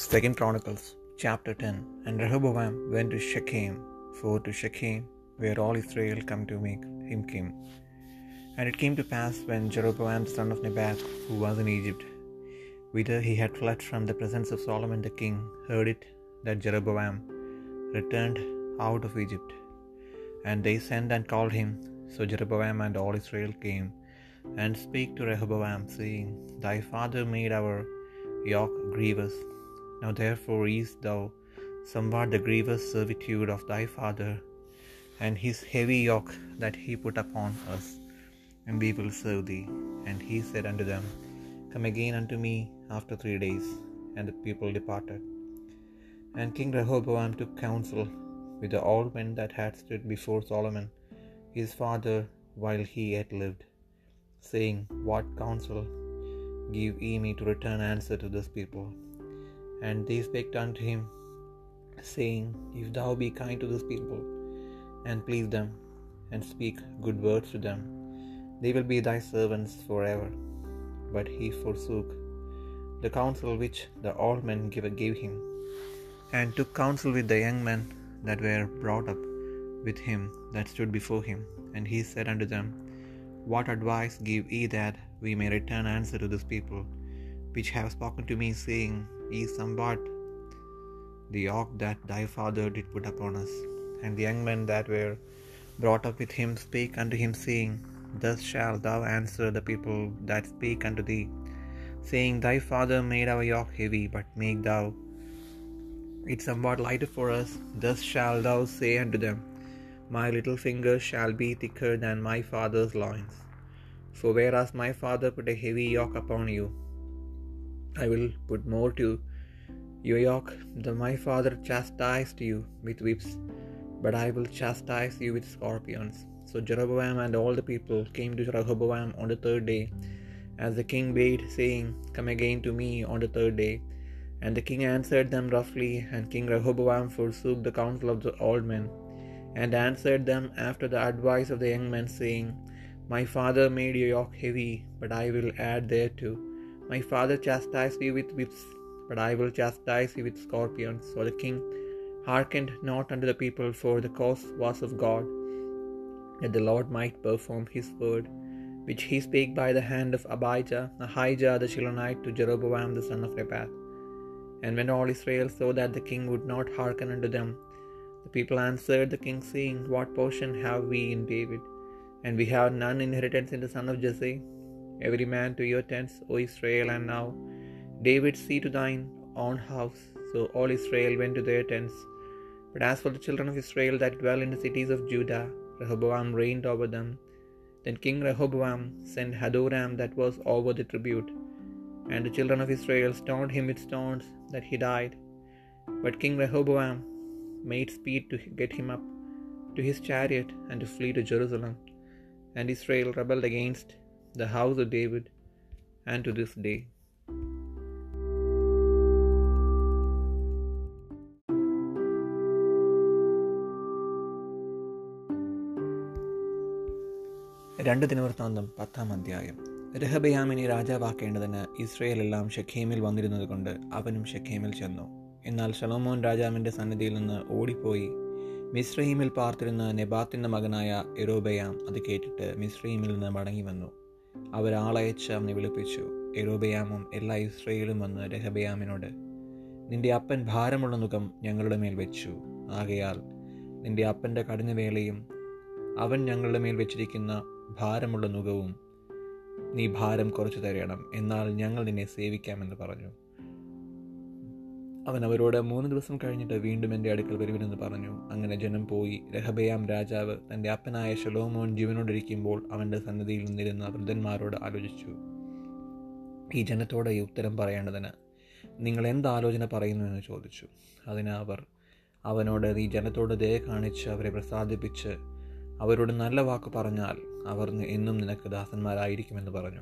Second Chronicles chapter 10 And Rehoboam went to Shechem, for to Shechem, where all Israel come to make him king. And it came to pass when Jeroboam son of Nebat, who was in Egypt, whither he had fled from the presence of Solomon the king, heard it that Jeroboam returned out of Egypt. And they sent and called him. So Jeroboam and all Israel came and spake to Rehoboam, saying, Thy father made our yoke grievous. Now therefore ease thou somewhat the grievous servitude of thy father, and his heavy yoke that he put upon us, and we will serve thee. And he said unto them, Come again unto me after three days. And the people departed. And King Rehoboam took counsel with the old men that had stood before Solomon his father while he yet lived, saying, What counsel give ye me to return answer to this people? And they spake unto him, saying, If thou be kind to this people, and please them, and speak good words to them, they will be thy servants forever. But he forsook the counsel which the old men gave him, and took counsel with the young men that were brought up with him that stood before him. And he said unto them, What advice give ye that we may return answer to this people, which have spoken to me, saying, Ye somewhat the yoke that thy father did put upon us? And the young men that were brought up with him spake unto him, saying, Thus shalt thou answer the people that speak unto thee, saying, Thy father made our yoke heavy, but make thou it somewhat lighter for us. Thus shalt thou say unto them, My little finger shall be thicker than my father's loins. For whereas my father put a heavy yoke upon you, I will put more to your yoke. The my father chastised you with whips, but I will chastise you with scorpions. So Jeroboam and all the people came to Rehoboam on the third day, as the king bade, saying, Come again to me on the third day. And the king answered them roughly, and King Rehoboam forsook the counsel of the old men, and answered them after the advice of the young men, saying, My father made your yoke heavy, but I will add thereto. My father chastised you with whips, but I will chastise you with scorpions. So the king hearkened not unto the people, for the cause was of God, that the Lord might perform his word, which he spake by the hand of Abijah, Ahijah the Shilonite, to Jeroboam the son of Nebat. And when all Israel saw that the king would not hearken unto them, the people answered the king, saying, What portion have we in David? And we have none inheritance in the son of Jesse. Every man to your tents, O Israel, and now, David, see to thine own house. So all Israel went to their tents. But as for the children of Israel that dwell in the cities of Judah, Rehoboam reigned over them. Then King Rehoboam sent Hadoram that was over the tribute, and the children of Israel stoned him with stones, that he died. But King Rehoboam made speed to get him up to his chariot and to flee to Jerusalem. And Israel rebelled against the house of David, and to this day. രണ്ട് ദിനവൃത്താന്തം പത്താം അധ്യായം. രഹബയാമിനെ രാജാവാക്കേണ്ടതിന് ഇസ്രയേലെല്ലാം ഷെഖേമിൽ വന്നിരുന്നത് കൊണ്ട് അവനും ഷെഖേമിൽ ചെന്നു. എന്നാൽ ഷലോമോൻ രാജാവിന്റെ സന്നിധിയിൽ നിന്ന് ഓടിപ്പോയി. മിസ്രഹീമിൽ പാർത്തിരുന്ന നെബാത്തിന്റെ മകനായ എറോബയാം അത് കേട്ടിട്ട് മിസ്രഹീമിൽ നിന്ന് മടങ്ങി വന്നു. അവരാളയച്ച് അവനെ വിളിപ്പിച്ചു. എരോബയാമും എല്ലാ ഇസ്രയേലും വന്ന് രഹബയാമിനോട് നിന്റെ അപ്പൻ ഭാരമുള്ള മുഖം ഞങ്ങളുടെ മേൽ വെച്ചു. ആകയാൽ നിന്റെ അപ്പന്റെ കഠിനവേളയും അവൻ ഞങ്ങളുടെ മേൽ വെച്ചിരിക്കുന്ന ഭാരമുള്ള മുഖവും നീ ഭാരം കുറച്ചു തരണം. എന്നാൽ ഞങ്ങൾ നിന്നെ സേവിക്കാമെന്ന് പറഞ്ഞു. അവൻ അവരോട് മൂന്ന് ദിവസം കഴിഞ്ഞിട്ട് വീണ്ടും എന്റെ അടുക്കൽ വരുവിനെന്ന് പറഞ്ഞു. അങ്ങനെ ജനം പോയി. രഹബയാം രാജാവ് തന്റെ അപ്പനായ ഷലോമോൻ ജീവനോടിരിക്കുമ്പോൾ അവന്റെ സന്നദ്ധിയിൽ നിന്നിരുന്ന വൃദ്ധന്മാരോട് ആലോചിച്ചു. ഈ ജനത്തോട് ഈ ഉത്തരം പറയേണ്ടതിന് നിങ്ങൾ എന്താലോചന പറയുന്നു എന്ന് ചോദിച്ചു. അതിന് അവർ അവനോട് നീ ജനത്തോട് ദയ കാണിച്ച് അവരെ പ്രസാദിപ്പിച്ച് അവരോട് നല്ല വാക്ക് പറഞ്ഞാൽ അവർ എന്നും നിനക്ക് ദാസന്മാരായിരിക്കുമെന്ന് പറഞ്ഞു.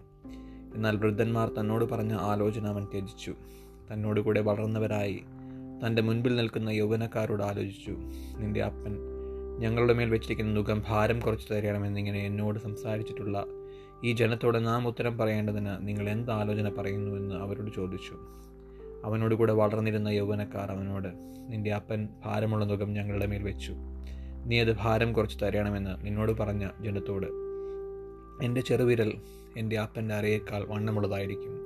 എന്നാൽ വൃദ്ധന്മാർ തന്നോട് പറഞ്ഞ ആലോചന അവൻ ത്യജിച്ചു. തന്നോട് കൂടെ വളർന്നവരായി. തന്റെ മുൻപിൽ നിൽക്കുന്ന യൗവനക്കാരോട് ആലോചിച്ചു. നിന്റെ അപ്പൻ ഞങ്ങളുടെ മേൽ വെച്ചിരിക്കുന്ന മുഖം ഭാരം കുറച്ച് തരണമെന്നിങ്ങനെ എന്നോട് സംസാരിച്ചിട്ടുള്ള ഈ ജനത്തോട് നാം ഉത്തരം പറയേണ്ടതിന് നിങ്ങൾ എന്ത് ആലോചന പറയുന്നുവെന്ന് അവരോട് ചോദിച്ചു. അവനോട് കൂടെ വളർന്നിരുന്ന യൗവനക്കാർ അവനോട് നിന്റെ അപ്പൻ ഭാരമുള്ള മുഖം ഞങ്ങളുടെ മേൽ വെച്ചു. നീ അത് ഭാരം കുറച്ച് തരണമെന്ന് നിന്നോട് പറഞ്ഞ ജനത്തോട്. എന്റെ ചെറുവിരൽ എന്റെ അപ്പന്റെ അരയേക്കാൾ വണ്ണമുള്ളതായിരിക്കും.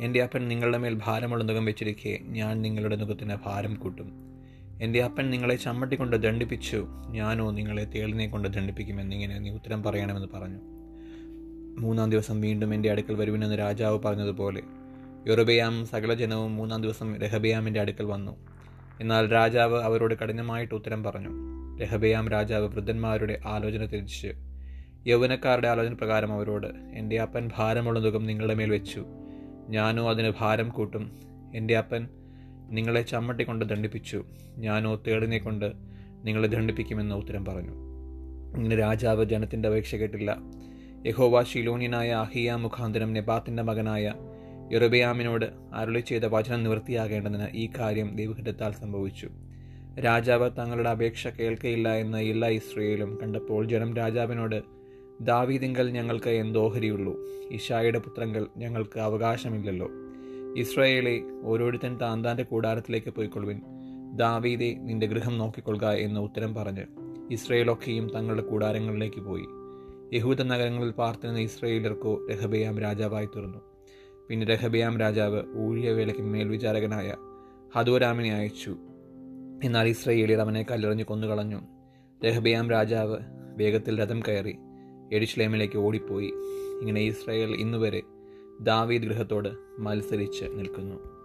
എന്റെ അപ്പൻ നിങ്ങളുടെ മേൽ ഭാരമുള്ള നുഖം വെച്ചിരിക്കെ ഞാൻ നിങ്ങളുടെ നുഖത്തിന് ഭാരം കൂട്ടും. എന്റെ അപ്പൻ നിങ്ങളെ ചമ്മട്ടി കൊണ്ട് ദണ്ഡിപ്പിച്ചു ഞാനോ നിങ്ങളെ തേളിനെ കൊണ്ട് ദണ്ഡിപ്പിക്കുമെന്നിങ്ങനെ നീ ഉത്തരം പറയണമെന്ന് പറഞ്ഞു. മൂന്നാം ദിവസം വീണ്ടും എന്റെ അടുക്കൽ വരുവിനെന്ന് രാജാവ് പറഞ്ഞതുപോലെ യൊറുബയാം സകല ജനവും മൂന്നാം ദിവസം രഹബയാമിന്റെ അടുക്കൽ വന്നു. എന്നാൽ രാജാവ് അവരോട് കഠിനമായിട്ട് ഉത്തരം പറഞ്ഞു. രഹബയാം രാജാവ് വൃദ്ധന്മാരുടെ ആലോചന തിരിച്ച്. യൗവനക്കാരുടെ ആലോചന പ്രകാരം അവരോട് എന്റെ അപ്പൻ ഭാരമുള്ള നുഖം നിങ്ങളുടെ മേൽ വെച്ചു ഞാനോ അതിന് ഭാരം കൂട്ടും. എന്റെ അപ്പൻ നിങ്ങളെ ചമ്മട്ടി കൊണ്ട് ദണ്ഡിപ്പിച്ചു. ഞാനോ തേടിനെ കൊണ്ട് നിങ്ങളെ ദണ്ഡിപ്പിക്കുമെന്ന് ഉത്തരം പറഞ്ഞു. ഇങ്ങനെ രാജാവ് ജനത്തിന്റെ അപേക്ഷ കേട്ടില്ല. യഹോവ ശിലോനിയനായ അഹിയ മുഖാന്തരം നെബാത്തിന്റെ മകനായ യൊറബയാമിനോട് അരുളി ചെയ്ത വചനം നിവൃത്തിയാകേണ്ടതിന് ഈ കാര്യം ദൈവഹിതത്താൽ സംഭവിച്ചു. രാജാവ് തങ്ങളുടെ അപേക്ഷ കേൾക്കയില്ല എന്ന് എല്ലാ ഇസ്രയേലും കണ്ടപ്പോൾ ജനം രാജാവിനോട് ദാവീദിങ്കൽ ഞങ്ങൾക്ക് എന്തോഹരിയുള്ളൂ ഇഷായുടെ പുത്രങ്ങൾ ഞങ്ങൾക്ക് അവകാശമില്ലല്ലോ. ഇസ്രയേലെ ഓരോരുത്തൻ താന്താന്റെ താന്റെ കൂടാരത്തിലേക്ക് പോയിക്കൊള്ളുവിൻ. ദാവീദെ നിന്റെ ഗൃഹം നോക്കിക്കൊള്ളുക എന്ന് ഉത്തരം പറഞ്ഞ് ഇസ്രയേലൊക്കെയും തങ്ങളുടെ കൂടാരങ്ങളിലേക്ക് പോയി. യഹൂദ നഗരങ്ങളിൽ പാർത്തിരുന്ന ഇസ്രയേലർക്കോ രഹബയാം രാജാവായി തീർന്നു. പിന്നെ രഹബയാം രാജാവ് ഊഴിയവേലയ്ക്ക് മേൽവിചാരകനായ ഹദോരാമിനെ അയച്ചു. എന്നാൽ ഇസ്രയേലിയർ അവനെ കല്ലെറിഞ്ഞ് കൊന്നുകളഞ്ഞു. രഹബയാം രാജാവ് വേഗത്തിൽ രഥം കയറി എഡിഷ്ലേമിലേക്ക് ഓടിപ്പോയി. ഇങ്ങനെ ഇസ്രായേൽ ഇന്നുവരെ ദാവീദ് ഗൃഹത്തോട് മത്സരിച്ച് നിൽക്കുന്നു.